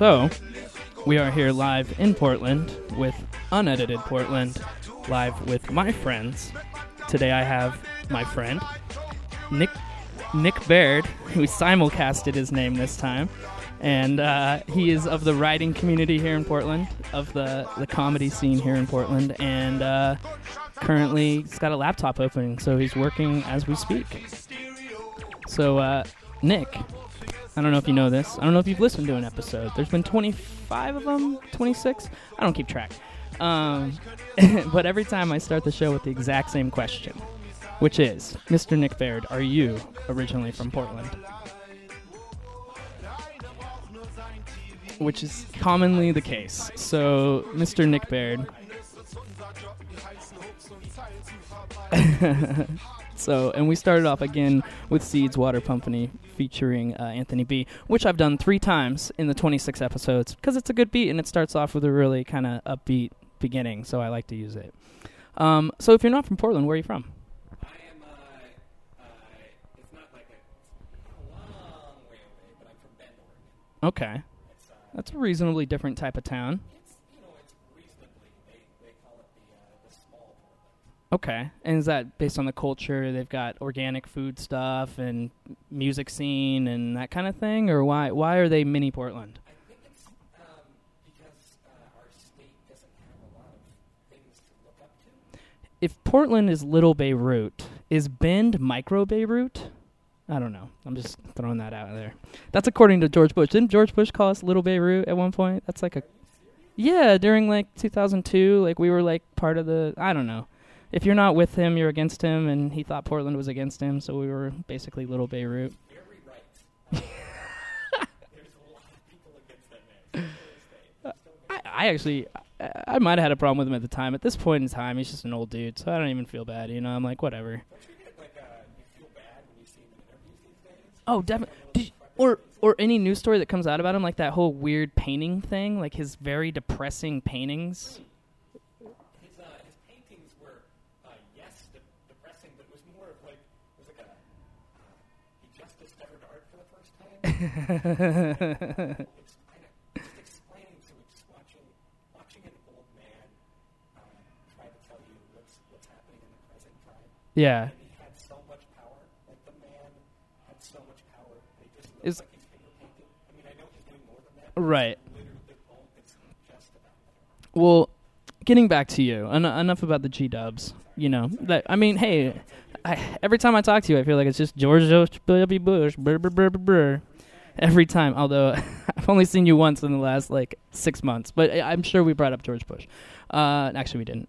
So, we are here live in Portland with unedited Portland, live with my friends. Today I have my friend Nick Nick Baird, who simulcasted his name this time, and uh, he is of the writing community here in Portland, of the the comedy scene here in Portland, and uh, currently he's got a laptop open, so he's working as we speak. So, uh, Nick, I don't know if you know this. I don't know if you've listened to an episode. There's been 25 of them, 26. I don't keep track. Um, but every time I start the show with the exact same question, which is, Mr. Nick Baird, are you originally from Portland? Which is commonly the case. So, Mr. Nick Baird. so, and we started off again with Seeds Water Company featuring uh, Anthony B, which I've done three times in the 26 episodes because it's a good beat and it starts off with a really kind of upbeat beginning, so I like to use it. Um, so, if you're not from Portland, where are you from? I am, uh, it's not like a, it's a long way away, but I'm from Bend, Oregon. Okay. That's a reasonably different type of town. Okay. And is that based on the culture? They've got organic food stuff and music scene and that kind of thing? Or why why are they mini Portland? I think it's, um, because, uh, our state doesn't have a lot of things to look up to. If Portland is little Beirut, is Bend micro Beirut? I don't know. I'm just throwing that out there. That's according to George Bush. Didn't George Bush call us little Beirut at one point? That's like a Yeah, during like 2002, like we were like part of the I don't know. If you're not with him, you're against him and he thought Portland was against him, so we were basically little Beirut. Very right. There's a lot of people against that man. to this day. I, I actually, I, I might have had a problem with him at the time. At this point in time, he's just an old dude, so I don't even feel bad. You know, I'm like, whatever. Don't you get, like, uh, you feel bad when you see him in interviews these days? Oh, definitely. Or or any news story that comes out about him, like that whole weird painting thing, like his very depressing paintings. Yeah. And he had so like the man had so much power. That he just looks Is- like he's finger painting. I mean, I know he's doing more than that. but Right. Literally, all it's just about that. Well, getting back to you, en- enough about the G Dubs. You know, that I mean, hey, I, every time I talk to you, I feel like it's just George W. Bush. Brr, brr, brr, brr, brr. Every time, although I've only seen you once in the last like six months, but I'm sure we brought up George Bush. Uh, actually, we didn't.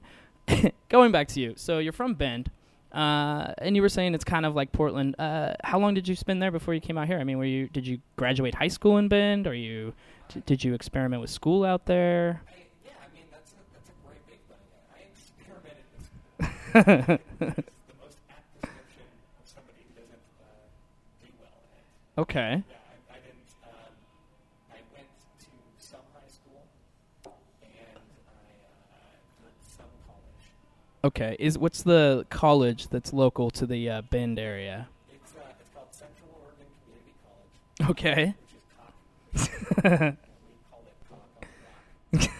Going back to you, so you're from Bend, uh, and you were saying it's kind of like Portland. Uh, how long did you spend there before you came out here? I mean, were you did you graduate high school in Bend, or you d- did you experiment with school out there? I, yeah, I mean that's a that's a great big thing. I experimented with it's the most apt description of somebody who doesn't uh, do well at it. Okay. Yeah, I, I didn't. Um, I went to some high school and I uh, did some college. Okay. Is what's the college that's local to the uh, Bend area? It's uh, it's called Central Oregon Community College, Okay. which is COC. and we call it COC on the rock. It's there.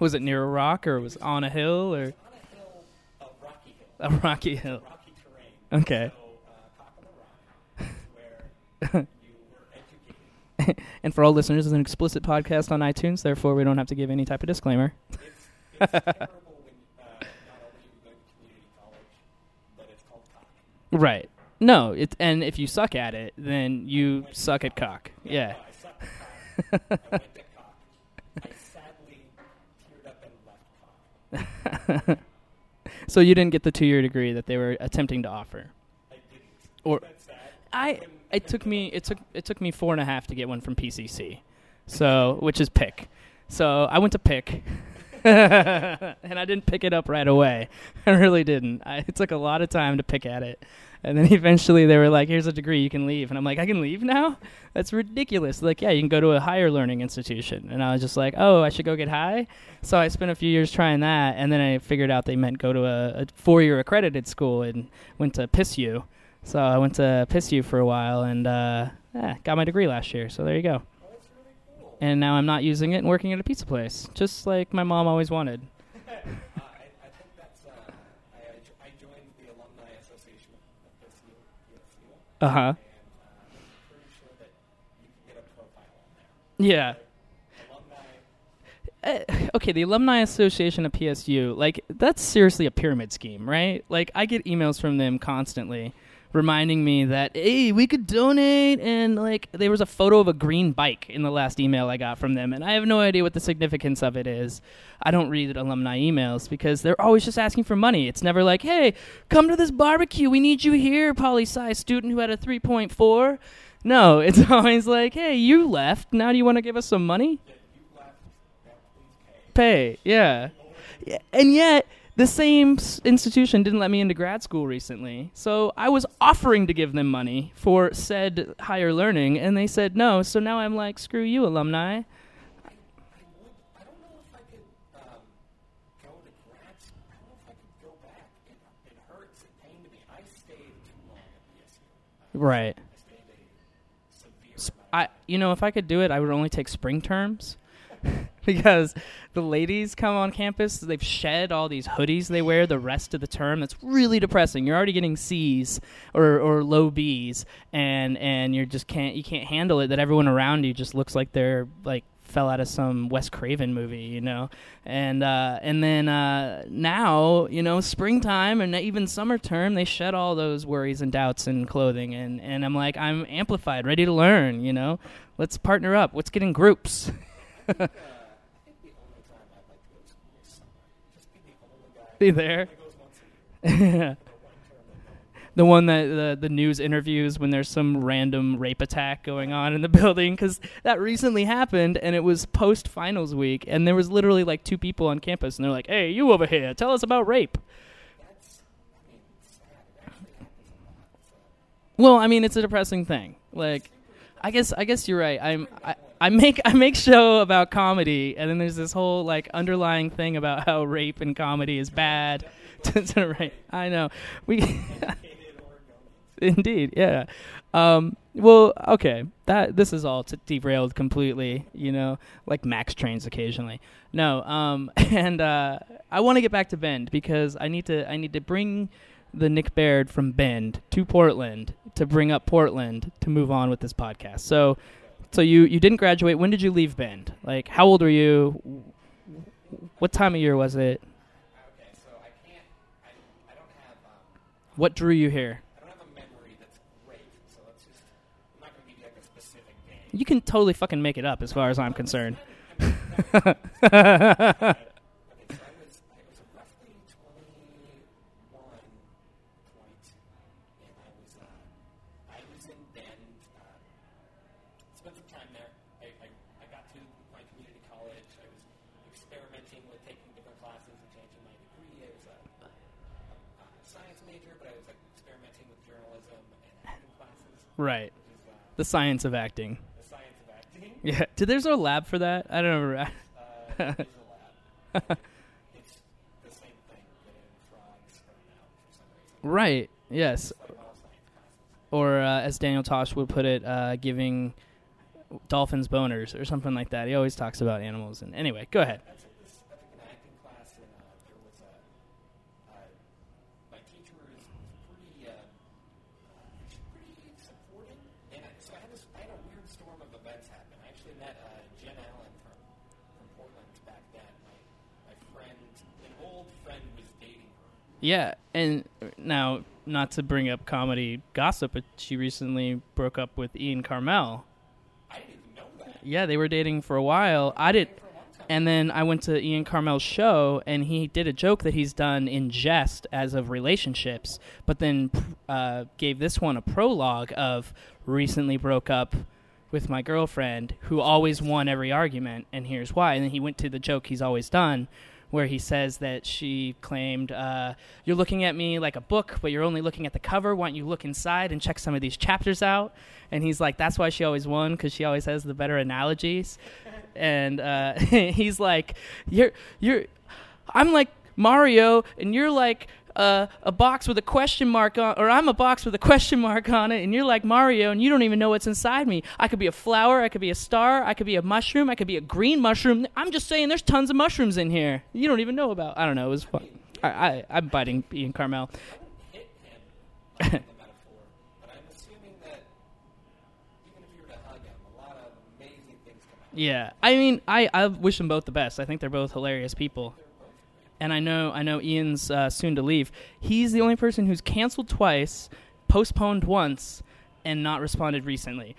was it near a rock or was it on a hill or on a hill, a rocky hill, a rocky hill? rocky terrain. Okay. So, uh, Cock on the Rock is where you were educated. and for all listeners, it's an explicit podcast on iTunes, therefore we don't have to give any type of disclaimer. It's, it's Right. No, it and if you suck at it, then you suck at cock. Yeah. No, I sucked at Cock. I went to Cock. I sadly teared up and left Cock. so you didn't get the two-year degree that they were attempting to offer. I didn't. Or I it took me it took it took me four and a half to get one from PCC, so which is pick. So I went to pick, and I didn't pick it up right away. I really didn't. I, it took a lot of time to pick at it, and then eventually they were like, "Here's a degree, you can leave." And I'm like, "I can leave now? That's ridiculous!" Like, yeah, you can go to a higher learning institution. And I was just like, "Oh, I should go get high." So I spent a few years trying that, and then I figured out they meant go to a, a four-year accredited school and went to PISU. So I went to PISU for a while and uh, yeah, got my degree last year. So there you go. Oh, that's really cool. And now I'm not using it and working at a pizza place, just like my mom always wanted. uh, I, I think that's. Uh, I, I jo- I joined the Alumni Association of PSU. PSU Uh huh. and uh, I'm pretty sure that you can get a profile on there. Yeah. Uh, okay, the Alumni Association of PSU, like that's seriously a pyramid scheme, right? Like I get emails from them constantly reminding me that hey, we could donate and like there was a photo of a green bike in the last email I got from them and I have no idea what the significance of it is. I don't read alumni emails because they're always just asking for money. It's never like, "Hey, come to this barbecue. We need you here, poli sci student who had a 3.4." No, it's always like, "Hey, you left. Now do you want to give us some money?" Yeah, left. Pay. pay. Yeah. yeah. And yet, the same institution didn't let me into grad school recently. So I was offering to give them money for said higher learning, and they said no. So now I'm like, screw you, alumni. Um. Right. I, you know, if I could do it, I would only take spring terms. because the ladies come on campus, they've shed all these hoodies they wear the rest of the term. That's really depressing. You're already getting C's or, or low B's, and and you just can't you can't handle it. That everyone around you just looks like they're like fell out of some Wes Craven movie, you know. And uh, and then uh, now, you know, springtime and even summer term, they shed all those worries and doubts in clothing, and and I'm like, I'm amplified, ready to learn, you know. Let's partner up. Let's get in groups. Uh, I think the only time I'd like to go to school is summer. Just be the there. the one that the, the news interviews when there's some random rape attack going on in the building because that recently happened and it was post finals week and there was literally like two people on campus and they're like hey you over here tell us about rape. Well i mean it's a depressing thing. Like i guess i guess you're right. I'm I, I make I make show about comedy, and then there's this whole like underlying thing about how rape and comedy is bad. right? I know we. Indeed, yeah. Um, well, okay. That this is all t- derailed completely. You know, like Max trains occasionally. No, um, and uh, I want to get back to Bend because I need to. I need to bring the Nick Baird from Bend to Portland to bring up Portland to move on with this podcast. So, so you you didn't graduate. When did you leave Bend? Like, how old were you? What time of year was it? What drew you here? I don't have a memory that's great. So let's just, I'm not to give you like a specific. You can totally fucking make it up, as far as I'm concerned. right. The science of acting. the science of acting. Yeah. Did there's no lab for that? I don't know. Uh, there's a lab. it's the same thing, getting frogs sperm out for some reason. right. Yes. It's like all science classes. Or uh, as Daniel Tosh would put it, uh, giving dolphins boners or something like that. He always talks about animals. And anyway, go ahead. I took this, I took an acting class, and uh, there was a, uh, my teacher was pretty, uh, uh, she's pretty supporting, and I, so I had this, I had a weird storm of events happen. I actually met uh, Jen Allen from, from Portland back then. My, my friend, an old friend was dating her. Yeah. And now, not to bring up comedy gossip, but she recently broke up with Ian Karmel. I didn't even know that. Yeah, they were dating for a while. I did. For a long time. And then I went to Ian Karmel's show, and he did a joke that he's done in jest as of relationships, but then uh, gave this one a prologue of recently broke up with my girlfriend who always won every argument, and here's why. And then he went to the joke he's always done, where he says that she claimed, uh, You're looking at me like a book, but you're only looking at the cover. Why don't you look inside and check some of these chapters out? And he's like, That's why she always won, because she always has the better analogies. And uh, he's like, You're, you're, I'm like Mario, and you're like uh, a box with a question mark on, or I'm a box with a question mark on it, and you're like Mario, and you don't even know what's inside me. I could be a flower, I could be a star, I could be a mushroom, I could be a green mushroom. I'm just saying, there's tons of mushrooms in here. You don't even know about. I don't know. It was fun. I, I I'm biting Ian Karmel. Yeah, I mean, I, I wish them both the best. I think they're both hilarious people. And I know I know Ian's uh, soon to leave. He's the only person who's canceled twice, postponed once, and not responded recently.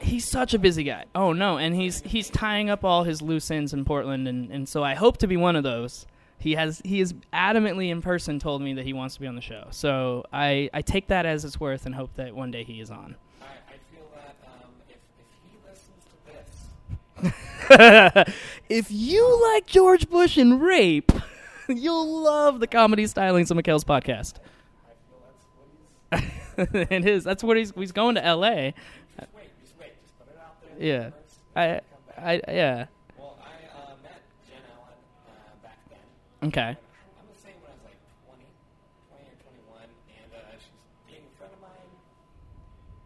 He's such a busy guy. Oh no, and he's he's tying up all his loose ends in Portland, and, and so I hope to be one of those. He has he has adamantly in person told me that he wants to be on the show. So I, I take that as it's worth and hope that one day he is on. I, I feel that um, if, if he listens to this, if you like George Bush and rape, you'll love the comedy stylings of Mikhail's podcast. I feel that's what he's. it is. That's what he's he's going to L.A. Just wait, just wait, just put it out there. Yeah. I, I, yeah. Well, I uh, met Jen Allen uh, back then. Okay. I'm gonna say when I was like 20, 20 or 21, and uh, she was being a friend of mine.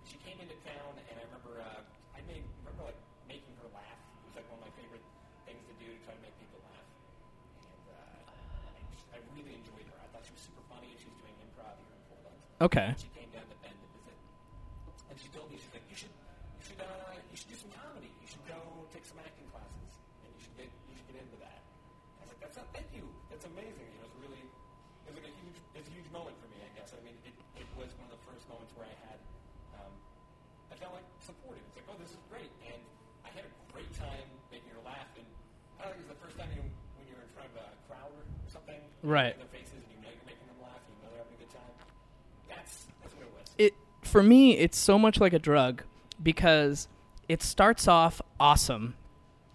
She came into town, and I remember uh, I made remember like making her laugh. It was like one of my favorite things to do to try to make people laugh. And uh, I, just, I really enjoyed her. I thought she was super funny, and she was doing improv here in Portland. Okay. She came down to Bend to visit, and she told me she's like, you should, you should, uh, you should do some comedy. You should go take some acting classes, and you should get, you should get into that. I was like, that's not, thank you. That's amazing. You know, it's really, it was like a huge, it was a huge moment for me. I guess. I mean, it, it was one of the first moments where I had, um, I felt like supported. It's like, oh, this is great, and I had a great time making her laugh. And I don't think it was the first time you, when you're in front of a crowd or something, you Right. look at their faces, and you know you're making them laugh, you know they're having a good time. That's that's what it was. It for me, it's so much like a drug because it starts off awesome.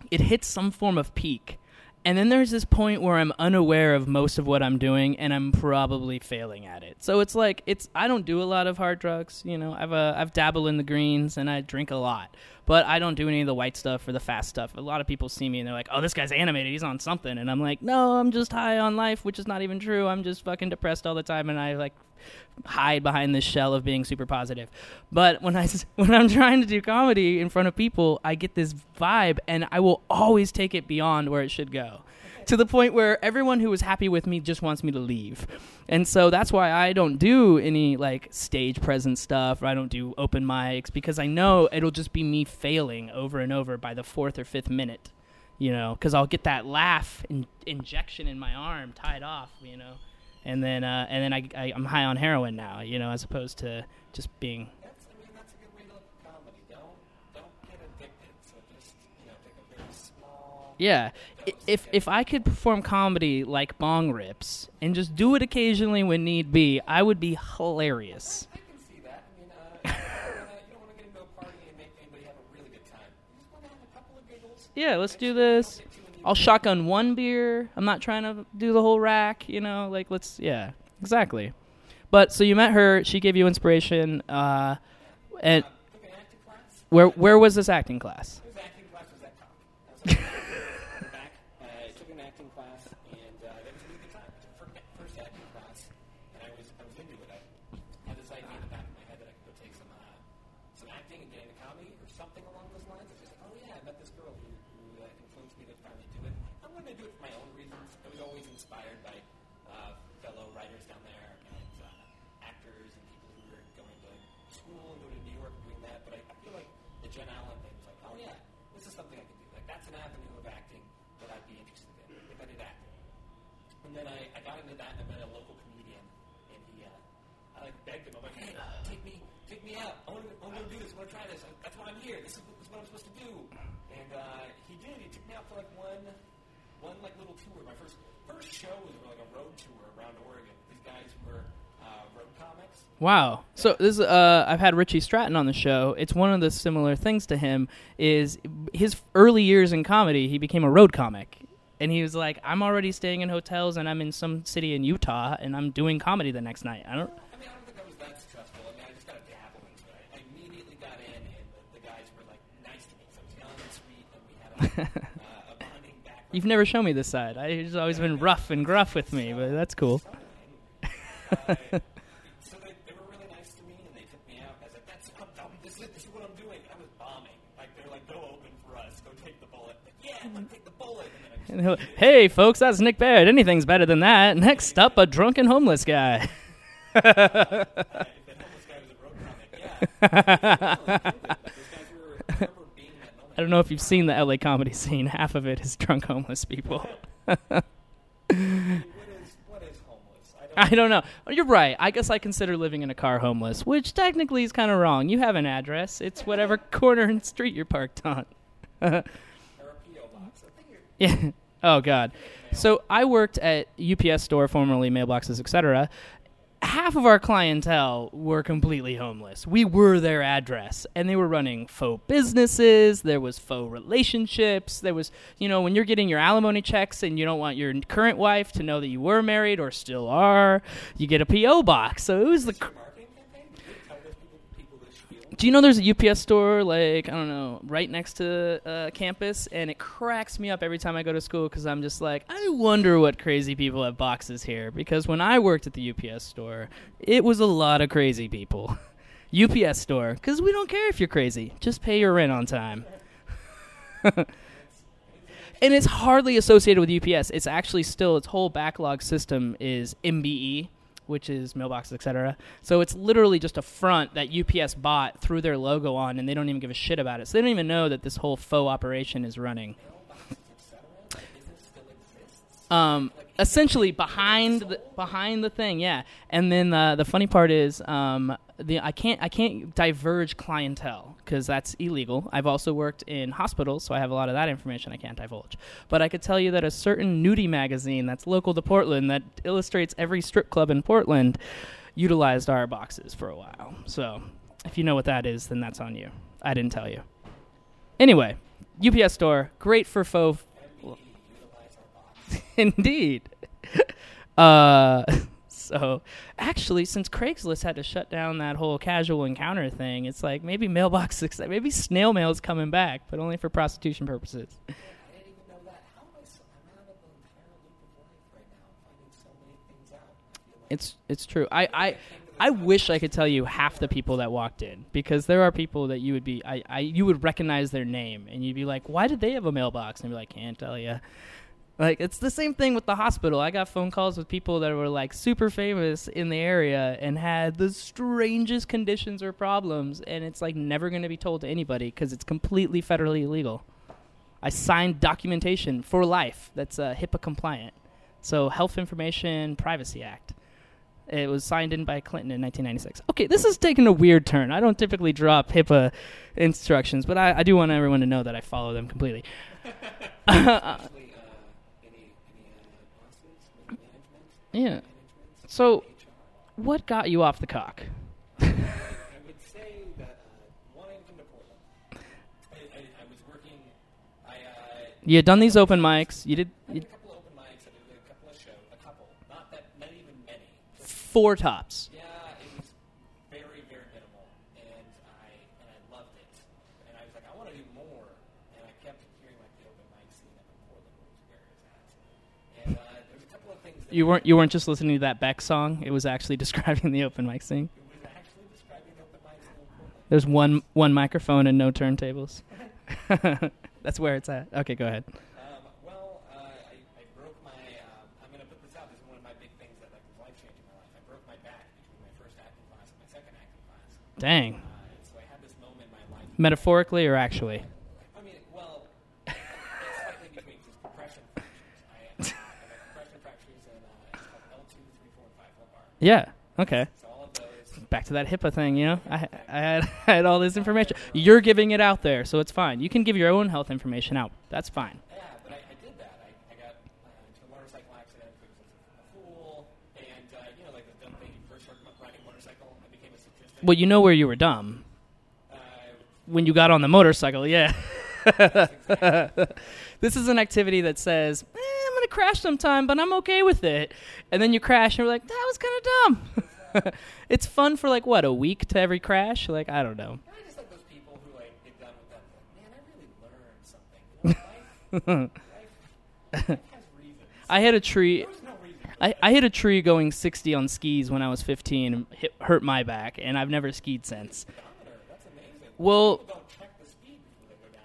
It hits some form of peak. And then there's this point where I'm unaware of most of what I'm doing and I'm probably failing at it. So it's like it's I don't do a lot of hard drugs, you know. I've uh, I've dabbled in the greens and I drink a lot. But I don't do any of the white stuff or the fast stuff. A lot of people see me and they're like, "Oh, this guy's animated. He's on something." And I'm like, "No, I'm just high on life, which is not even true. I'm just fucking depressed all the time and I like hide behind this shell of being super positive. But when I when I'm trying to do comedy in front of people, I get this vibe, and I will always take it beyond where it should go, to the point where everyone who was happy with me just wants me to leave. And so that's why I don't do any like stage presence stuff. Or I don't do open mics because I know it'll just be me failing over and over by the fourth or fifth minute. You know, because I'll get that laugh in- injection in my arm tied off. You know and then uh, and then I, I I'm high on heroin now, you know, as opposed to just being That's, I mean, that's a good way to look at comedy. Don't, don't get addicted. So just, you know, take a very small. yeah. If if I could perform comedy like bong rips and just do it occasionally when need be, I would be hilarious. I can see that. I mean, uh, you don't wanna- you don't want to get into a party and make anybody have a really good time. You just want to have a couple of giggles. Yeah, let's do this. I'll shotgun one beer. I'm not trying to do the whole rack, you know. Like let's yeah, exactly. But so you met her. She gave you inspiration. Uh, and Took an acting class. where where was this acting class? His acting class was at this. I'm here. This is, what I'm supposed to do. And uh, he did. He took me out for like one, one like little tour. My first first show was like a road tour around Oregon. These guys were uh, road comics. Wow. So this is, uh, I've had Richie Stratton on the show. It's one of the similar things to him is his early years in comedy. He became a road comic, and he was like, "I'm already staying in hotels, and I'm in some city in Utah, and I'm doing comedy the next night." I don't. You've never shown me this side. I, he's always been rough and gruff with me, but that's cool. So they, they were really nice to me, and they took me out. I was like, "That's I'm, I'm, this, is, this is what I'm doing." I was bombing. Like they're like, "Go open for us. Go take the bullet." Like, yeah, I'm take the bullet. And then And hey, folks, that's Nick Barrett. Anything's better than that. Next up, a drunken homeless guy. I remember being in that moment. I don't know if you've seen the LA comedy scene. Half of it is drunk homeless people. What is what is homeless? I don't. I don't know. Oh, you're right. I guess I consider living in a car homeless, which technically is kind of wrong. You have an address. It's whatever corner and street you're parked on. Or a PO box. I think you're Yeah. Oh God. So I worked at UPS store, formerly mailboxes, etc. Half of our clientele were completely homeless. We were their address, and they were running faux businesses. There was faux relationships. There was, you know, when you're getting your alimony checks and you don't want your current wife to know that you were married or still are, you get a PO box. So it was the. cr- marketing campaign. Did you tell those people people this spiel? Do you know there's a UPS store like I don't know right next to uh, campus, and it cracks me up every time I go to school because I'm just like I wonder what crazy people have boxes here because when I worked at the UPS store, it was a lot of crazy people. UPS store because we don't care if you're crazy, just pay your rent on time. and it's hardly associated with UPS. It's actually still its whole backlog system is MBE, which is mailboxes, etc. So it's literally just a front that UPS bought, threw their logo on, and they don't even give a shit about it. So they don't even know that this whole faux operation is running. Um, essentially behind the behind the thing, yeah. And then uh, the funny part is, um, the I can't I can't diverge clientele because that's illegal. I've also worked in hospitals, so I have a lot of that information I can't divulge. But I could tell you that a certain nudie magazine that's local to Portland that illustrates every strip club in Portland utilized our boxes for a while. So if you know what that is, then that's on you. I didn't tell you. Anyway, UPS store, great for faux. Indeed. Uh, so actually, since Craigslist had to shut down that whole casual encounter thing, it's like maybe mailbox success, maybe snail mail is coming back, but only for prostitution purposes. I didn't even know that. How am I so, I'm out of the entire loop of life right now. I'm finding so many things out. I feel like It's it's true. I I. I wish I could tell you half the people that walked in because there are people that you would be I, I you would recognize their name and you'd be like, why did they have a mailbox? And I'd be like, can't tell you. Like it's the same thing with the hospital. I got phone calls with people that were like super famous in the area and had the strangest conditions or problems, and it's like never going to be told to anybody because it's completely federally illegal. I signed documentation for life that's uh, HIPAA compliant, so Health Information Privacy Act. It was signed in by Clinton in 1996. Okay, this is taking a weird turn. I don't typically drop HIPAA instructions, but I, I do want everyone to know that I follow them completely. Actually, uh, any, any uh, bosses, maybe management, Yeah. So, what got you off the cock? I would say that uh, wanting to come to Portland. I, I, I was working. I uh, You had done these open mics. You did I you, did a couple open mics. I did a couple of shows. A couple, not that, not even many. Four tops. yeah, You weren't you weren't just listening to that Beck song. It was actually describing the open mic scene. There's one one microphone and no turntables. That's where it's at. Okay, go ahead. Well, I, I broke my. I'm going to put this out. This one of my big things that like was life changing in my life. I broke my back between my first acting class and my second acting class. Dang. Uh, so. Metaphorically or actually? I mean, well, it's slightly between just compression Yeah. Okay. So all of those. Back to that HIPAA thing, you know. I, I had I had all this information. You're giving it out there, so it's fine. You can give your own health information out. That's fine. Yeah, but I, I did that. I, I got into a motorcycle accident because a fool. And, you know, like the dumb thing, first start riding a motorcycle, I became a statistic. Well, you know where you were dumb Uh, when you got on the motorcycle. Yeah. this is an activity that says, eh, "I'm gonna crash sometime, but I'm okay with it." And then you crash, and you're like, "That was kind of dumb." it's fun for like what a week to every crash. Like I don't know. I just like those people who like get done with that. Like, Man, I really learned something. Life, life, life has reasons. I had a tree. There was no reason. I, I hit a tree going 60 on skis when I was 15 and hit, hurt my back, and I've never skied since. Well,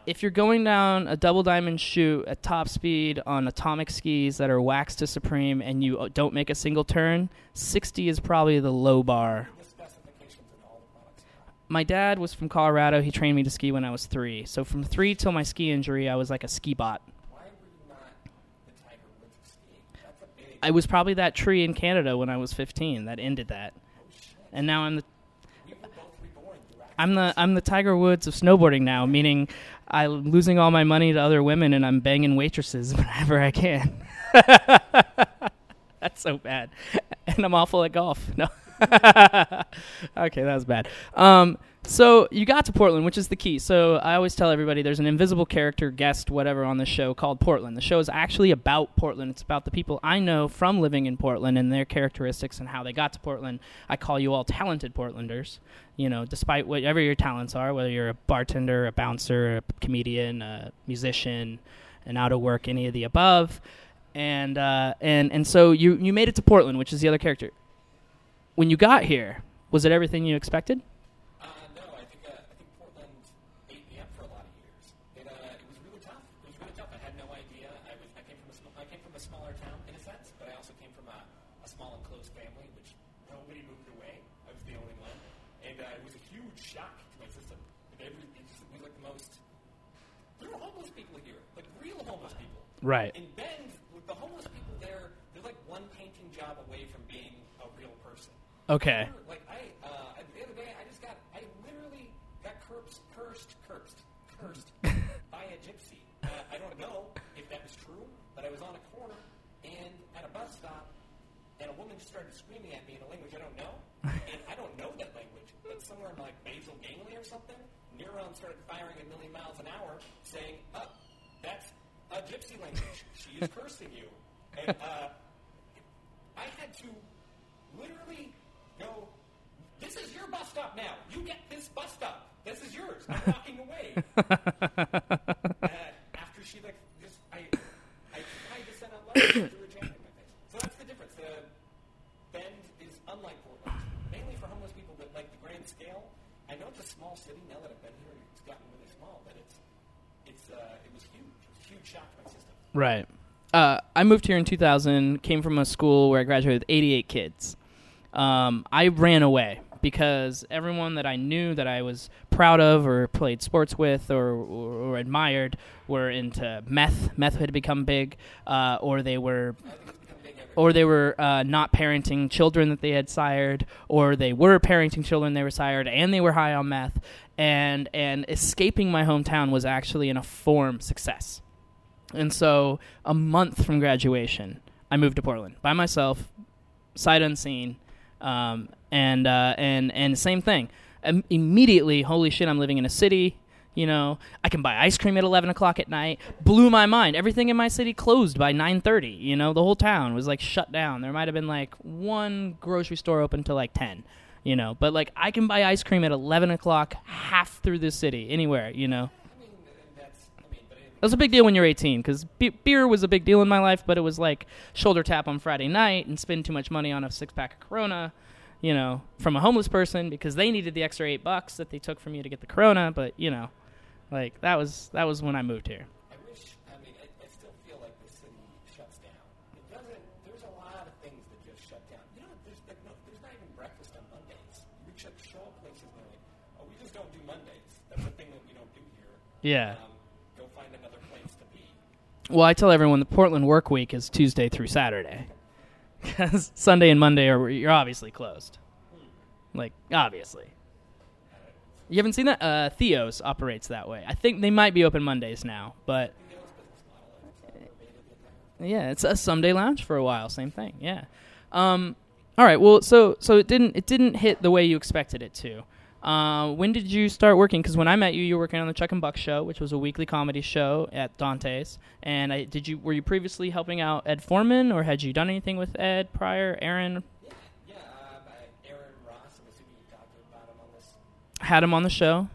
if you're going down a double diamond chute at top speed on atomic skis that are waxed to supreme and you uh, don't make a single turn, 60 is probably the low bar. My dad was from Colorado. He trained me to ski when I was three. So from three till my ski injury, I was like a ski bot. I was probably that tree in Canada when I was 15 that ended that. And now I'm the We were both reborn through I'm the I'm the Tiger Woods of snowboarding now, meaning I'm losing all my money to other women and I'm banging waitresses whenever I can. That's so bad, and I'm awful at golf. No, okay, that was bad. Um, so you got to Portland, which is the key. So I always tell everybody there's an invisible character, guest, whatever, on the show called Portland. The show is actually about Portland. It's about the people I know from living in Portland and their characteristics and how they got to Portland. I call you all talented Portlanders. You know, despite whatever your talents are, whether you're a bartender, a bouncer, a comedian, a musician, an out of work, any of the above. And uh, and and so you you made it to Portland, which is the other character. When you got here, was it everything you expected? Uh, no, I think uh, I think Portland ate me up for a lot of years. It uh, it was really tough. It was really tough. I had no idea. I was I came from a sm- I came from a smaller town in a sense, but I also came from a, a small enclosed family, which nobody moved away. I was the only one, and uh, it was a huge shock to my system. Like every, it just, like the most. There were homeless people here, like real homeless people. Right Bend, with the homeless people there, they're like one painting job away from being a real person. Okay. Like I, uh, the other day, I just got, I literally got cursed, cursed, cursed, cursed by a gypsy. Uh, I don't know if that was true, but I was on a corner and at a bus stop, and a woman just started screaming at me in a language I don't know, and I don't know that language, but somewhere in like basal ganglia or something, neurons started firing a million miles an hour, saying, "Uh, that's a gypsy language. She is cursing you." And uh, I had to go, this is your bus stop now. You get this bus stop. This is yours. I'm walking away. uh, after she, like, just, I, I tried to send out letters to her jamming my face. So that's the difference. The Bend is unlike Portland, mainly for homeless people, but like the grand scale. I know it's a small city now that I've been here. It's gotten really small, but it's, it's, uh, it was huge. It was a huge shock to my system. Right. Uh, I moved here in 2000, came from a school where I graduated with 88 kids. Um, I ran away because everyone that I knew that I was proud of or played sports with or, or, or admired were into meth. Meth had become big, uh, or they were or they were uh, not parenting children that they had sired, or they were parenting children they were sired, and they were high on meth, and and escaping my hometown was actually in a form success. And so, a month from graduation, I moved to Portland by myself, sight unseen, um, and uh, and and same thing. Im- immediately, holy shit! I'm living in a city. You know, I can buy ice cream at 11 o'clock at night. Blew my mind. Everything in my city closed by 9:30. You know, the whole town was like shut down. There might have been like one grocery store open till like 10. You know, but like I can buy ice cream at 11 o'clock half through the city, anywhere. You know, I mean, and that's, I mean, but it, that was a big deal when you're 18 because be- beer was a big deal in my life, but it was like shoulder tap on Friday night and spend too much money on a six pack of Corona, you know, from a homeless person because they needed the extra eight bucks that they took from you to get the Corona. But you know, like that was that was when I moved here. I wish, I mean, I, I still feel like the city shuts down. It doesn't, there's a lot of things that just shut down. You know, there's, like, no, there's not even breakfast on Mondays. You should show up places and they're like, oh, we just don't do Mondays. That's a thing that we don't do here. Yeah. Um, go find another place to be. Well, I tell everyone the Portland work week is Tuesday through Saturday because Sunday and Monday are you're obviously closed. Like obviously. You haven't seen that? Uh, Theos operates that way. I think they might be open Mondays now, but yeah, it's a Sunday lounge for a while. Same thing. Yeah. Um, all right. Well, so so it didn't it didn't hit the way you expected it to. Uh, when did you start working? Because when I met you, you were working on the Chuck and Buck show, which was a weekly comedy show at Dante's. And I, did you were you previously helping out Ed Foreman, or had you done anything with Ed prior? Aaron Yeah, yeah. Aaron Ross, I'm assuming you talked about him on this. had him on the show.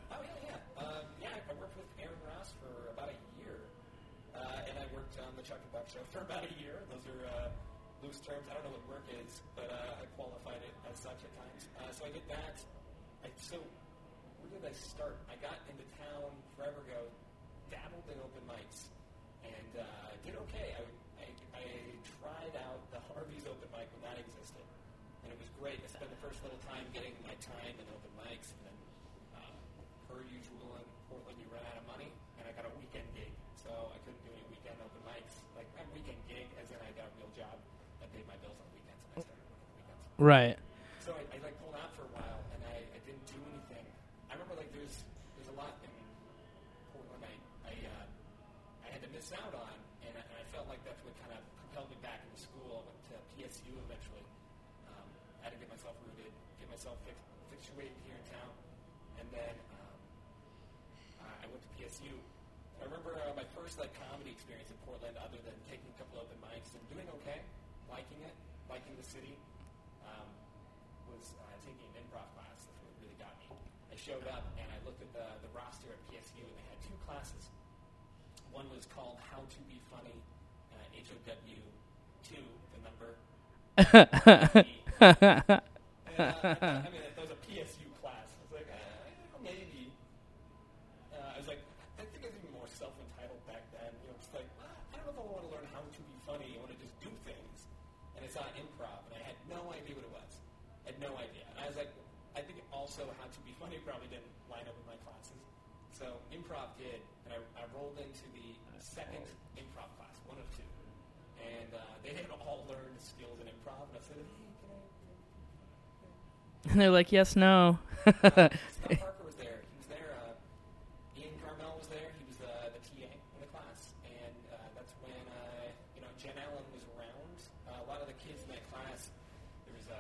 Right. So I, I like pulled out for a while, and I, I didn't do anything. I remember like there's there's a lot in Portland I I, uh, I had to miss out on, and I, and I felt like that's what kind of propelled me back into school. I went to PSU eventually. Um, I had to get myself rooted, get myself fix, here in town, and then um, I went to PSU. I remember uh, my first like comedy experience in Portland, other than taking a couple open mics and doing okay, liking it, liking the city. Uh, taking an improv class. That's what really got me. I showed up and I looked at the, the roster at PSU and they had two classes. One was called How to Be Funny, uh, H O W two, the number. and, uh, I, I mean, improv did, and I, I rolled into the second improv class, one of two. And uh, they had all learned skills in improv, and I said, hey, can I, And they're like, yes, no. Scott Parker was there. He was there. Uh, Ian Karmel was there. He was uh, the TA in the class, and uh, that's when uh, you know Jen Allen was around. Uh, a lot of the kids in that class, there was a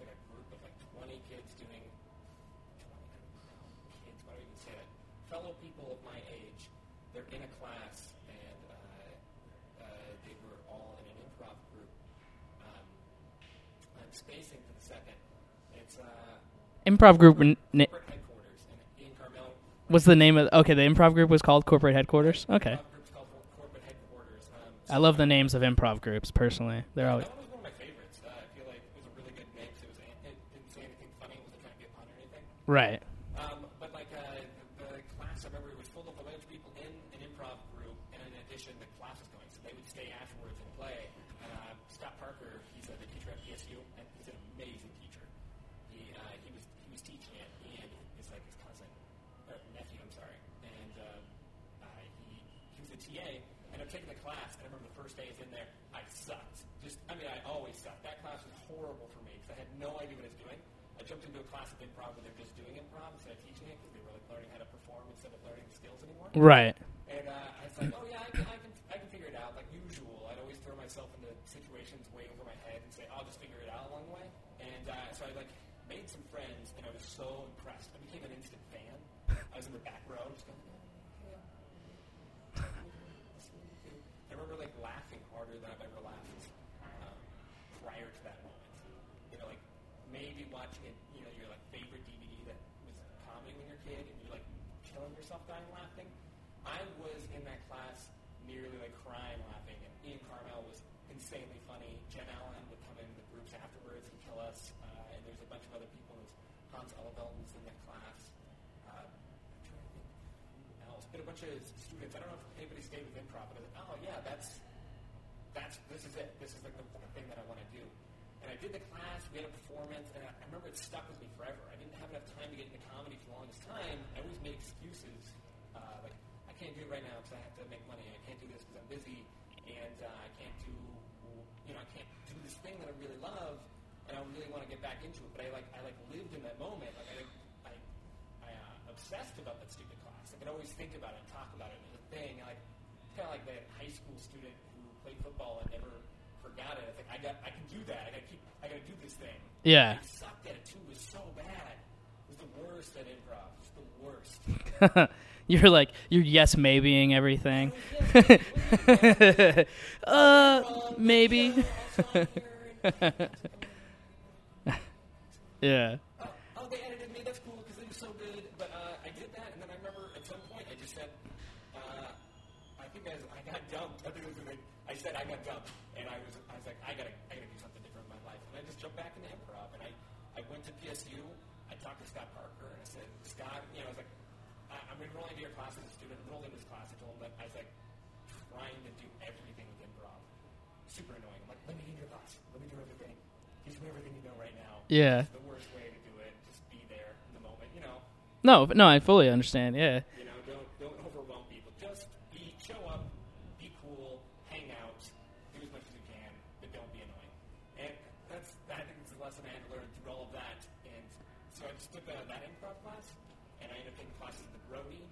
like a group of like 20 kids doing 20 kids. Why do I even say that? Fellow people of my age. They're in a class, and uh, uh, they were all in an improv group. Um, I'm spacing for the second. It's uh, improv group na- corporate headquarters, and Ian Karmel. was the name of. Okay, the improv group was called Corporate Headquarters. Okay. Improv group's called corporate headquarters. Um, I love the names of improv groups personally. They're always. That improv where they're just doing improv instead of teaching it because they were like learning how to perform instead of learning the skills anymore. Right. And uh, I was like, oh yeah, I can, I can, I can figure it out. Like usual, I'd always throw myself into situations way over my head and say, I'll just figure it out along the way. And uh, so I like made some friends, and I was so impressed. I became an instant fan. I was in the back row, just going. "Yeah, yeah." I remember like laughing harder than I've ever laughed um, prior to that moment. You know, like maybe watching it, you know, your like favorite DVD that was comedy when you're a kid, and you're like killing yourself dying laughing. I was in that class nearly like crying laughing, and Ian Karmel was insanely funny. Jen Allen would come in the groups afterwards and kill us, uh, and there's a bunch of other people. There's Hans Eleveld was in that class. Uh, I'm trying to think who else. Been a bunch of students. I don't know if anybody stayed with improv, but I was like, oh yeah, that's that's this is it. This is like the, thing that I want to do. And I did the class. We had a performance, and I, I remember it stuck with me forever. I didn't have enough time to get into comedy for the longest time. I always made excuses, uh, like I can't do it right now because I have to make money. I can't do this because I'm busy, and uh, I can't do, you know, I can't do this thing that I really love, and I really want to get back into it. But I like I like lived in that moment. Like I I, I uh, obsessed about that stupid could always think about it, and talk about it. Was a thing. And, like kind of like that high school student who played football and never forgot it. I think I got, I can do that. I got to keep, I got to do this thing. Yeah. I sucked at it too. It was so bad. It was the worst at improv. It was the worst. you're like you're yes maybeing everything. uh, maybe. yeah, back into improv, and I I went to PSU. I talked to Scott Parker, and I said, Scott, you know, I was like, I, I'm enrolling to your class as a student, enrolled in this class. I told him that I was like trying to do everything with improv. Super annoying. I'm like, let me in your class. Let me do everything. Teach me everything you know right now. Yeah. It's the worst way to do it. Just be there in the moment. You know. No, no, I fully understand. Yeah. You took uh, that improv class, and I ended up taking classes the Brody.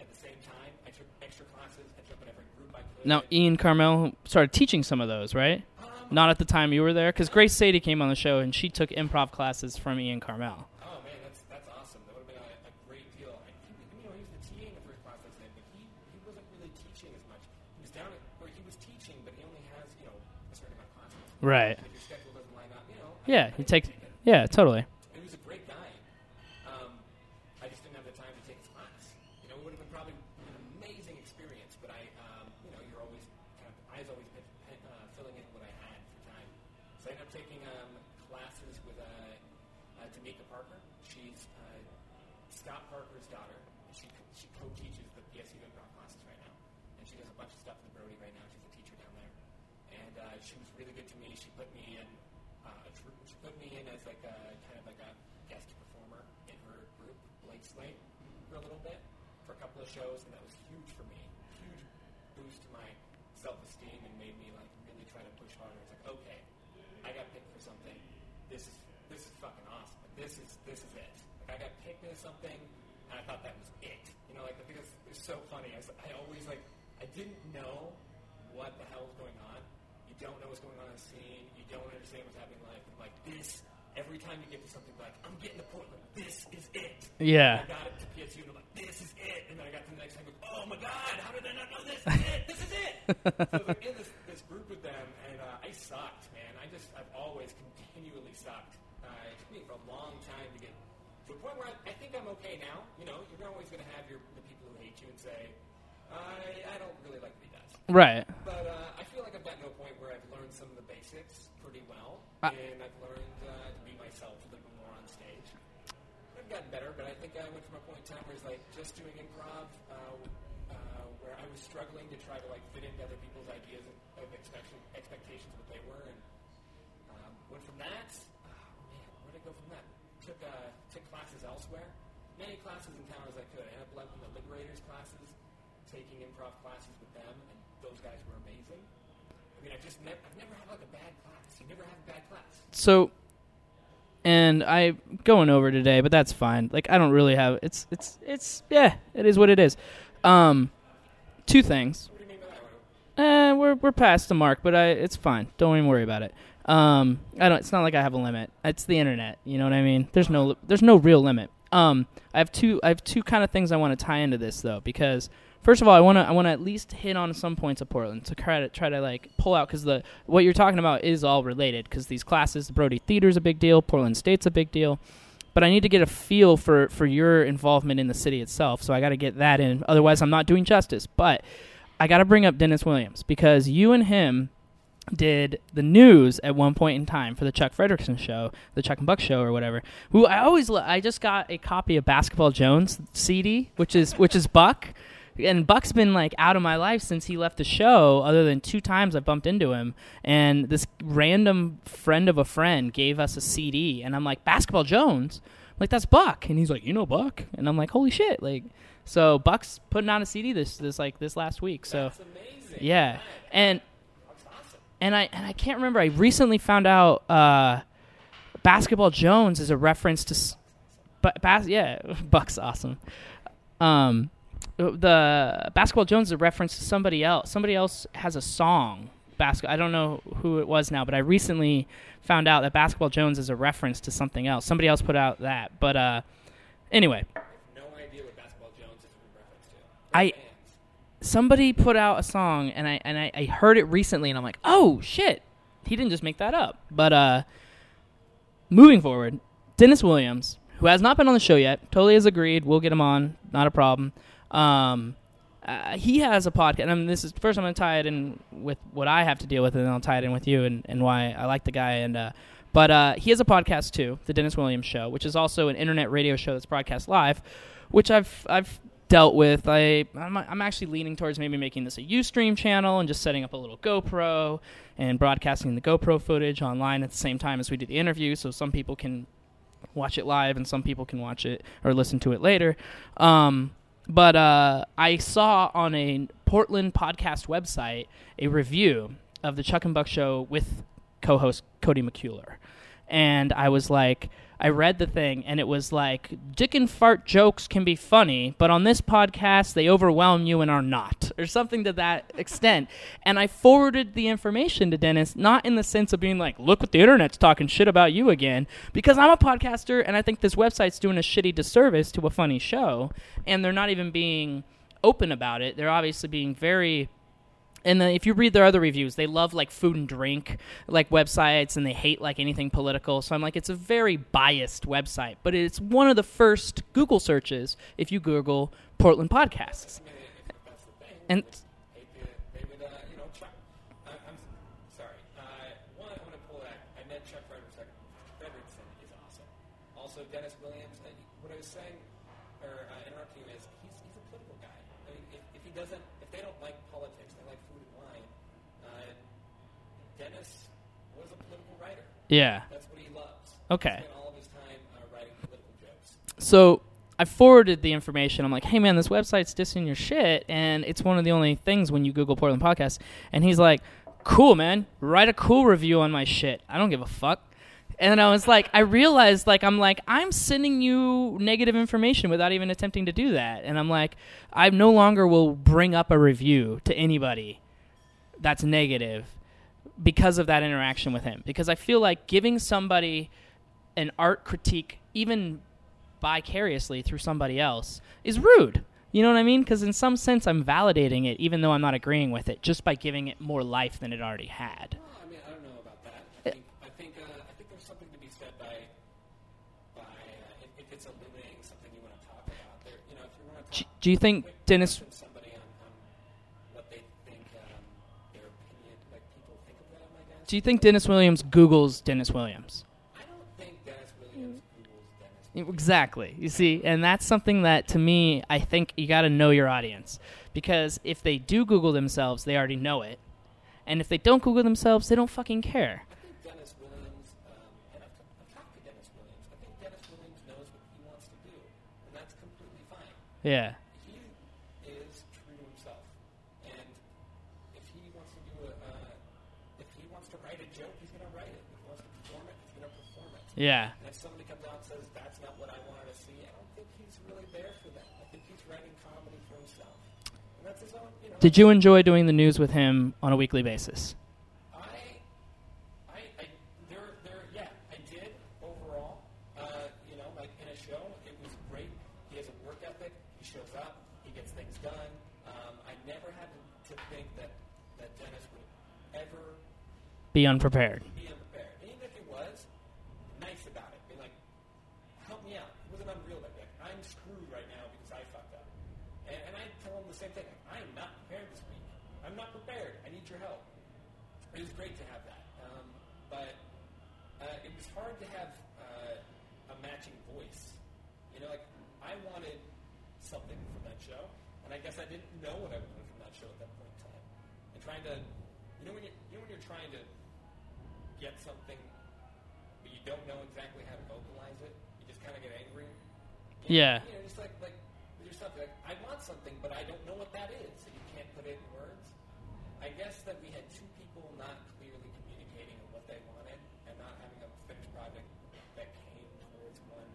At the same time, I took extra classes. I took whatever group I could. Now Ian Karmel started teaching some of those, right? Um, Not at the time you were there, because Grace Sadie came on the show and she took improv classes from Ian Karmel. Oh man, that's that's awesome. That would have been a, a great deal. I think you know he was the TA in the first class I but he he wasn't really teaching as much. He was down at or he was teaching, but he only has you know a certain amount of classes. Right. If your schedule doesn't line up, you know. Yeah, I he takes. Yeah, totally. Shows, and that was huge for me. Huge boost to my self-esteem and made me like really try to push harder. It's like, okay, I got picked for something. This is this is fucking awesome. This is this is it. Like I got picked into something, and I thought that was it. You know, like I think it's, it's so funny. I, was, I always like I didn't know what the hell was going on. You don't know what's going on in the scene. You don't understand what's happening in life. And like this, every time you get to something like I'm getting to Portland. This is it. Yeah. So I was in this, this group with them, and uh, I sucked, man. I just, I've always continually sucked. Uh, it took me for a long time to get to a point where I, I think I'm okay now. You know, you're always going to have your the people who hate you and say, I, I don't really like what he does. Right. But uh, I feel like I've gotten to a point where I've learned some of the basics pretty well, and I've learned uh, to be myself a little bit more on stage. I've gotten better, but I think I went from a point in time where it's like just doing improv, uh, I was struggling to try to like fit into other people's ideas of of expectation, expectations of what they were, and um, went from that. Oh man, where did I go from that? Took uh, took classes elsewhere, many classes in town as I could. I ended up liking the Liberators classes, taking improv classes with them, and those guys were amazing. I mean, I just never, I've never had like a bad class. You never have a bad class. So, and I going over today, but that's fine. Like I don't really have. It's it's it's yeah. It is what it is. Um, two things. Eh, we're we're past the mark, but I it's fine. Don't even worry about it. Um, I don't. It's not like I have a limit. It's the internet. You know what I mean? There's no there's no real limit. Um, I have two I have two kind of things I want to tie into this though because first of all I want to I want to at least hit on some points of Portland to try to try to like pull out because the what you're talking about is all related because these classes the Brody Theater's a big deal Portland State's a big deal but I need to get a feel for for your involvement in the city itself so I got to get that in otherwise I'm not doing justice but I got to bring up Dennis Williams because you and him did the news at one point in time for the Chuck Frederickson show, the Chuck and Buck show or whatever. Who I always lo- I just got a copy of Basketball Jones CD, which is which is Buck. And Buck's been like out of my life since he left the show, other than two times I bumped into him. And this random friend of a friend gave us a CD, and I'm like, Basketball Jones? I'm like, that's Buck. And he's like, You know Buck? And I'm like, Holy shit. Like, so Buck's putting on a CD this, this like this last week. So, yeah. And awesome. and I and I can't remember. I recently found out uh, Basketball Jones is a reference to, but bas- yeah, Buck's awesome. Um, the Basketball Jones is a reference to somebody else. Somebody else has a song. Basket. I don't know who it was now, but I recently found out that Basketball Jones is a reference to something else. Somebody else put out that, but uh, anyway, I have no idea what Basketball Jones is in reference to. I- somebody put out a song and I and I, I heard it recently and I'm like, oh shit, he didn't just make that up. But uh, moving forward, Dennis Williams, who has not been on the show yet, totally has agreed. We'll get him on, not a problem. Um, uh, he has a podcast. I mean, this is first. I'm going to tie it in with what I have to deal with, and then I'll tie it in with you and, and why I like the guy. And uh, but uh, he has a podcast too, the Dennis Williams Show, which is also an internet radio show that's broadcast live, which I've I've dealt with. I I'm, I'm actually leaning towards maybe making this a UStream channel and just setting up a little GoPro and broadcasting the GoPro footage online at the same time as we do the interview, so some people can watch it live and some people can watch it or listen to it later. Um, but uh, I saw on a Portland podcast website a review of the Chuck and Buck show with co-host Cody McCuller, and I was like, I read the thing, and it was like, dick and fart jokes can be funny, but on this podcast they overwhelm you and are not, or something to that extent. And I forwarded the information to Dennis, not in the sense of being like, look what the internet's talking shit about you again, because I'm a podcaster, and I think this website's doing a shitty disservice to a funny show, and they're not even being open about it. They're obviously being very and then if you read their other reviews, they love like food and drink like websites, and they hate like anything political. So I'm like, it's a very biased website, but it's one of the first Google searches if you Google Portland podcasts. And they, they, they would, uh, you know, Chuck. I, I'm s- sorry. Uh, one, I'm going to pull that. I met Chuck Frederickson. Frederickson is awesome. Also, Dennis Williams. Uh, what I was saying, or uh, interrupting you, is he's, he's a political guy. I mean, if, if he doesn't, if they don't like politics, they like food and wine. Uh, Dennis was a political writer. Yeah, That's what he loves. Okay. He spent all of his time uh, writing political jokes. so I forwarded the information. I'm like, hey man, this website's dissing your shit, and it's one of the only things when you Google Portland podcast. And he's like, cool man, write a cool review on my shit. I don't give a fuck. And then I was like, I realized, like, I'm like, I'm sending you negative information without even attempting to do that. And I'm like, I no longer will bring up a review to anybody that's negative because of that interaction with him. Because I feel like giving somebody an art critique, even vicariously through somebody else, is rude. You know what I mean? Because in some sense, I'm validating it, even though I'm not agreeing with it, just by giving it more life than it already had. Well, I mean, I don't know about that. I think I think uh, I think there's something to be said by by uh, if, if it's illuminating something you want to talk about. There, you know, if you want to Do, you think Dennis? Do you think Dennis Williams Googles Dennis Williams? I don't think Dennis Williams mm. Google's Dennis. Exactly. You see, and that's something that to me, I think you got to know your audience because if they do Google themselves, they already know it, and if they don't Google themselves, they don't fucking care. Dennis Williams, I'm not a shock to Dennis Williams. I think Dennis Williams knows what he wants to do, and I Yeah. And if somebody comes out and says that's not what I wanted to see, I don't think he's really there for them. I think he's writing comedy for himself, and that's his own. You know, Did you enjoy doing the news with him on a weekly basis? I, I, I, there, there, yeah, I did overall. Uh, you know, like in a show, it was great. He has a work ethic. He shows up. He gets things done. Um, I never had to, to think that that Dennis would ever be unprepared. And even if he was, nice about it. Be like, help me out. It wasn't unreal. Like, like I'm screwed right now because I fucked up. And, and I tell him the same thing. I'm not prepared this week. I'm not prepared. I need your help. It was great to have that. Um, but uh, it was hard to have uh, a matching voice. You know, like I wanted something from that show, and I guess I didn't know what I wanted from that show at that point in time. And trying to, you know, when you're, you know when you're trying to get something, but you don't know exactly how to vocalize it, kind of get angry. You Yeah. know, you know, just like like yourself, like I want something, but I don't know what that is, so you can't put it in words. I guess that we had two people not clearly communicating on what they wanted and not having a finished project that came towards one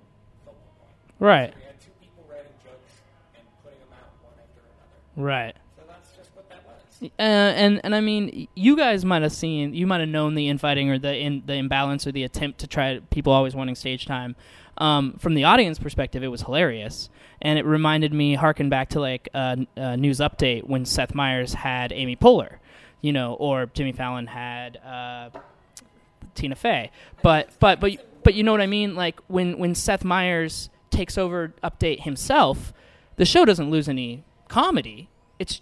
focal point. Right. We had two people writing jokes and putting them out one after another. Right. So that's just what that was. Uh, and and I mean, you guys might have seen, you might have known the infighting or the in, the imbalance or the attempt to try people always wanting stage time. Um, from the audience perspective, it was hilarious, and it reminded me, harken back to like uh, news update when Seth Meyers had Amy Poehler, you know, or Jimmy Fallon had uh, Tina Fey. But but but but you know what I mean? Like when when Seth Meyers takes over update himself, the show doesn't lose any comedy. It's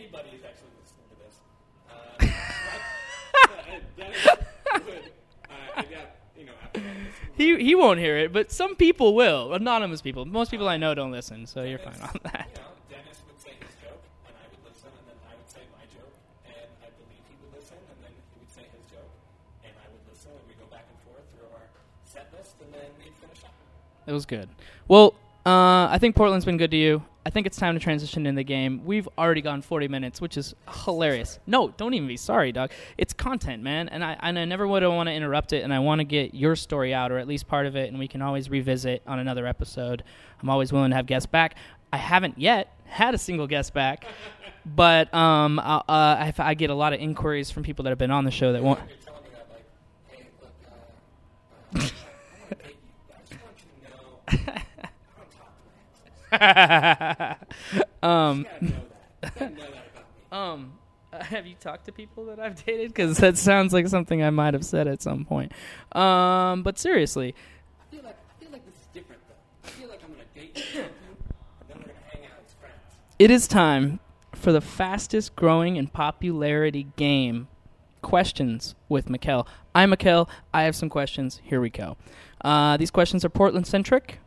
He he won't hear it, but some people will. Anonymous people. Most people I know don't listen, so you're fine on that. you know, Dennis would say his joke, and I would listen, and then I would say my joke, and I believe he would listen, and then he would say his joke, and I would listen, and we'd go back and forth through our set list, and then we'd finish up. It was good. Well, uh, I think Portland's been good to you. I think it's time to transition in the game. We've already gone 40 minutes, which is hilarious. No, don't even be sorry, dog. It's content, man, and I and I never would want to interrupt it, and I want to get your story out, or at least part of it, and we can always revisit on another episode. I'm always willing to have guests back. I haven't yet had a single guest back, but um, uh, I, I get a lot of inquiries from people that have been on the show that want. Um, uh, have you talked to people that I've dated? Because that sounds like something I might have said at some point. Um, but seriously, I feel like I feel like this is different though. I feel like I'm gonna date you, and then we're gonna hang out as friends. it is time for the fastest growing in popularity game. Questions with Mikkel. I'm Mikkel. I have some questions. Here we go. Uh, these questions are Portland centric.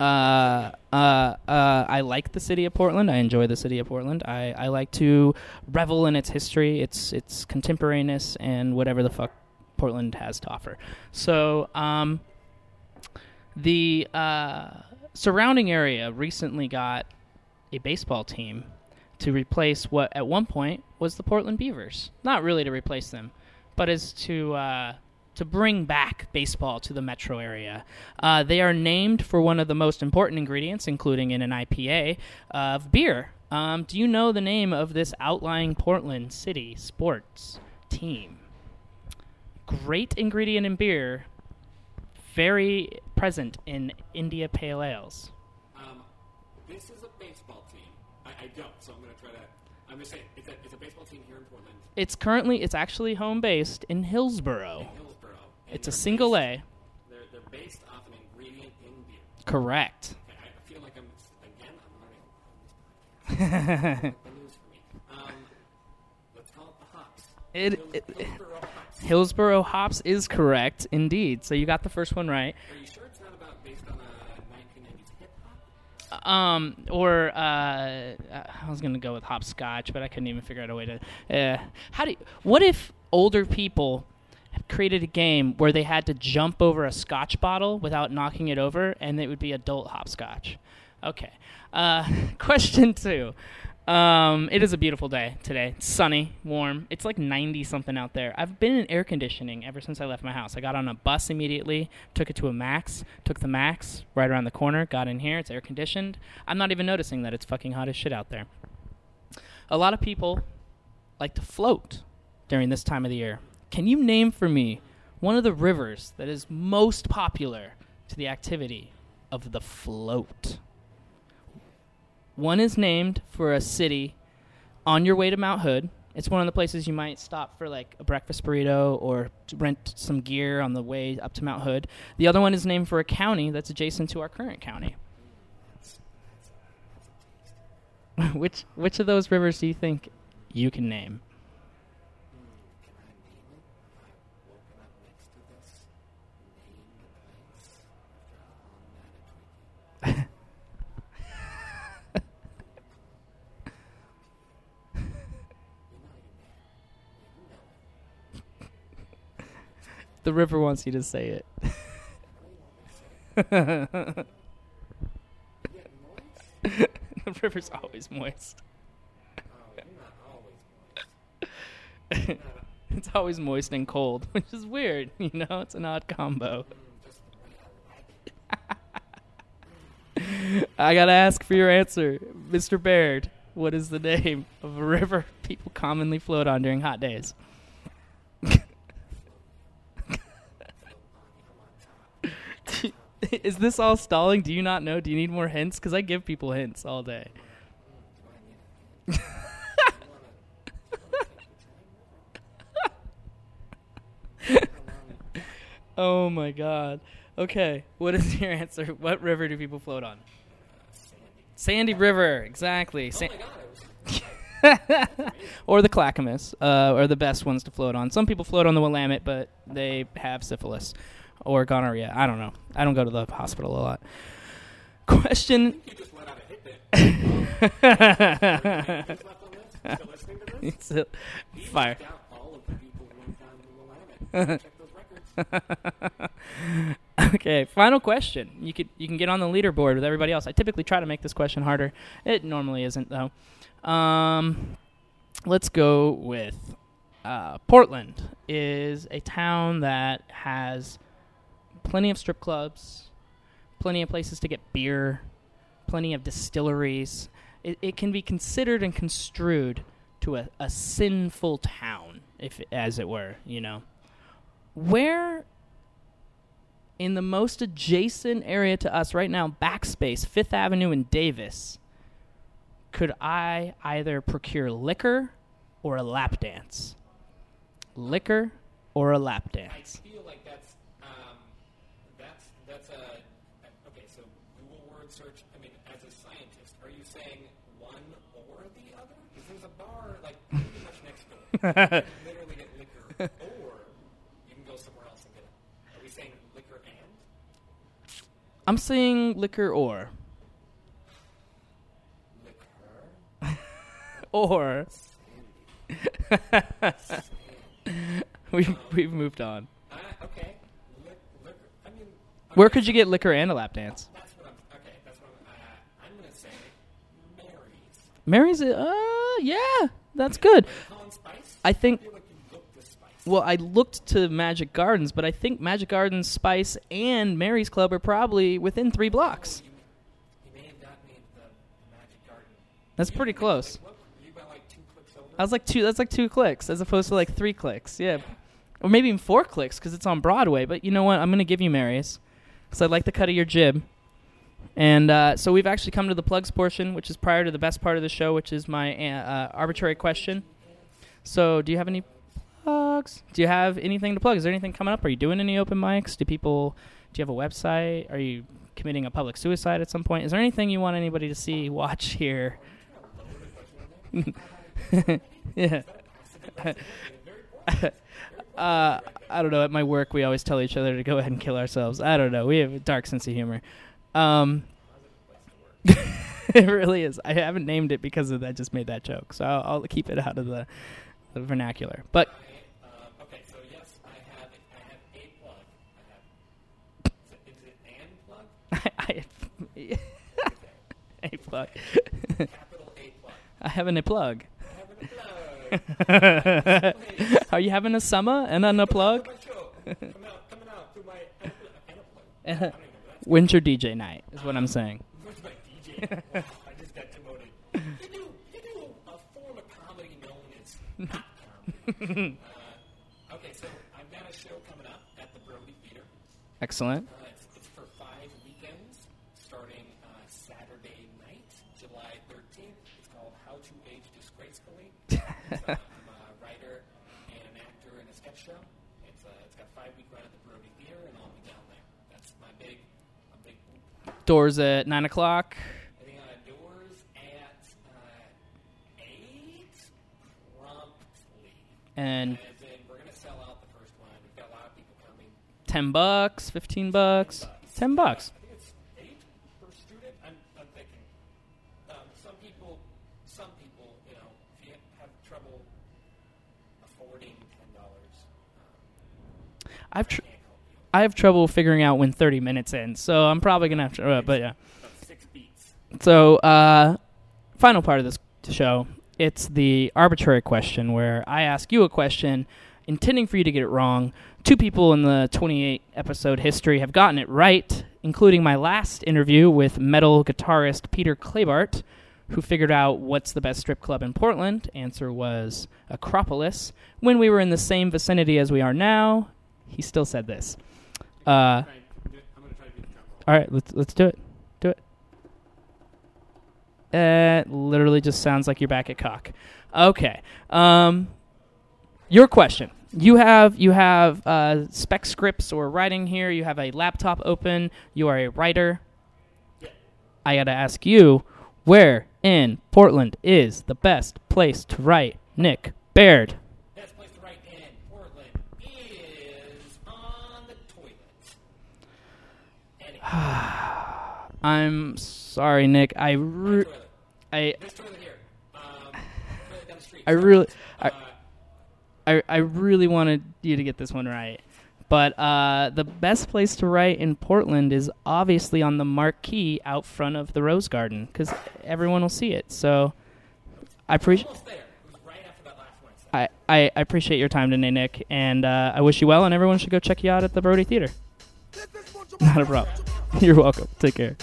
Uh, uh, uh, I like the city of Portland. I enjoy the city of Portland. I, I like to revel in its history, its its contemporaneous, and whatever the fuck Portland has to offer. So, um, the uh, surrounding area recently got a baseball team to replace what at one point was the Portland Beavers. Not really to replace them, but as to uh, to bring back baseball to the metro area. Uh, they are named for one of the most important ingredients, including in an IPA, of beer. Um, do you know the name of this outlying Portland city sports team? Great ingredient in beer, very present in India Pale Ales. Um, this is a baseball team. I, I don't, so I'm gonna try to. I'm just saying it's a it's a baseball team here in Portland, It's currently it's actually home based in Hillsboro. In Hillsboro. and It's a single based, A. They're they're based off an ingredient in beer. Correct. Okay, I feel like I'm again. I'm learning on this podcast. the news for me. Um, let's call it the hops. It- it- Hillsboro hops. Hillsboro hops is correct indeed. So you got the first one right. Are you sure it's not about based on a 1990s hip hop? Um, or uh, I was gonna go with hopscotch, but I couldn't even figure out a way to. Uh, how do? You, what if older people created a game where they had to jump over a scotch bottle without knocking it over, and it would be adult hopscotch? Okay. Uh, question two. Um, it is a beautiful day today. It's sunny, warm. It's like 90 something out there. I've been in air conditioning ever since I left my house. I got on a bus immediately, took it to a Max, took the Max right around the corner, got in here. It's air conditioned. I'm not even noticing that it's fucking hot as shit out there. A lot of people like to float during this time of the year. Can you name for me one of the rivers that is most popular to the activity of the float? One is named for a city on your way to Mount Hood. It's one of the places you might stop for like a breakfast burrito or rent some gear on the way up to Mount Hood. The other one is named for a county that's adjacent to our current county. which which of those rivers do you think you can name? Can I name it? Have I woken up next to this? Name the place after all that You know you're mad. You know it. The river wants you to say it. The river's always moist. It's always moist and cold, which is weird. You know, it's an odd combo. I gotta ask for your answer, Mr. Baird. What is the name of a river people commonly float on during hot days? is this all stalling? Do you not know? Do you need more hints? Because I give people hints all day. oh my god. Okay, what is your answer? What river do people float on? Sandy. River, exactly. Oh Sa- my god, or the Clackamas uh, are the best ones to float on. Some people float on the Willamette, but they have syphilis or gonorrhea. I don't know. I don't go to the hospital a lot. Question. you just let out a hit there. Who's left on this? Still listening to this? It's a fire. left out all of the people who went down to the Willamette. Check those records. okay, final question. You could you can get on the leaderboard with everybody else. I typically try to make this question harder. It normally isn't though. Um, let's go with uh, Portland is a town that has plenty of strip clubs, plenty of places to get beer, plenty of distilleries. It, it can be considered and construed to a, a sinful town, if as it were, you know. Where in the most adjacent area to us right now, Backspace, Fifth Avenue, and Davis, could I either procure liquor or a lap dance? Liquor or a lap I dance? feel like that's um, that's that's a okay. So Google word search. I mean, as a scientist, are you saying one or the other? Because there's a bar like pretty much next door. You can literally get liquor, or you can go somewhere else and get it. Are we saying liquor and I'm saying liquor or. liquor? Or. We've, we've moved on. Uh, okay. Lic- liquor. I mean, Where could you get liquor and a lap dance? Mary's, uh, yeah, that's good. I think. Well, I looked to Magic Gardens, but I think Magic Gardens, Spice, and Mary's Club are probably within three blocks. That's pretty close. I was like two. That's like two clicks, as opposed to like three clicks. Yeah, or maybe even four clicks because it's on Broadway. But you know what? I'm gonna give you Mary's because I like the cut of your jib. And uh, so we've actually come to the plugs portion, which is prior to the best part of the show, which is my uh, arbitrary question. So, do you have any plugs? Do you have anything to plug? Is there anything coming up? Are you doing any open mics? Do people? Do you have a website? Are you committing a public suicide at some point? Is there anything you want anybody to see, watch, hear? yeah. uh, I don't know. At my work, we always tell each other to go ahead and kill ourselves. I don't know. We have a dark sense of humor. Um, it really is. I haven't named it because of that. Just made that joke, so I'll, I'll keep it out of the, the vernacular. But I, okay, so yes, I have a plug. I have. Is it, is it an? I, I a plug. Capital A plug. I have an a plug. I have a plug. Are you having a summer and an a plug? Out, coming out through my and a plug. I don't even know what that's Winter DJ night is what I'm saying. Where's my DJ? I just got demoted. You do, you do a form of comedy known as not comedy. uh, okay, so I've got a show coming up at the Brody Theater. Excellent. Doors at nine o'clock. Uh, doors at eight promptly. And we're gonna sell out the first one. We've got a lot of people coming. ten bucks, fifteen bucks, ten bucks. I think it's eight per student. I'm, I'm thinking. Um, some people, some people, you know, if you have trouble affording ten dollars, um, I've tr- can't help you. I have trouble figuring out when thirty minutes in, so I'm probably gonna have to. Uh, but yeah. Six beats. So, uh, final part of this show, it's the arbitrary question where I ask you a question intending for you to get it wrong. Two people in the 28 episode history have gotten it right, including my last interview with metal guitarist Peter Claybart, who figured out what's the best strip club in Portland. Answer was Acropolis. When we were in the same vicinity as we are now, he still said this. Uh, Try and do- I'm gonna try to do the drum roll. all right, let's let's do it. Do it. It literally just sounds like you're back at cock. Okay. Um, your question. you have you have uh, spec scripts or writing here. You have a laptop open. You are a writer. I gotta ask you, where in Portland is the best place to write? Nick Baird. Best place to write in Portland is on the toilet. Anyway, I'm sorry, Nick. I re- I This toilet here. Um, toilet down the street. I really I, Uh, I I really wanted you to get this one right. But uh, the best place to write in Portland is obviously on the marquee out front of the Rose Garden because everyone will see it. So I appreciate almost there. It was right after that last Wednesday. I, I, I appreciate your time today, Nick, and uh, I wish you well. And everyone should go check you out at the Brody Theater. Not a problem. You're welcome. Take care.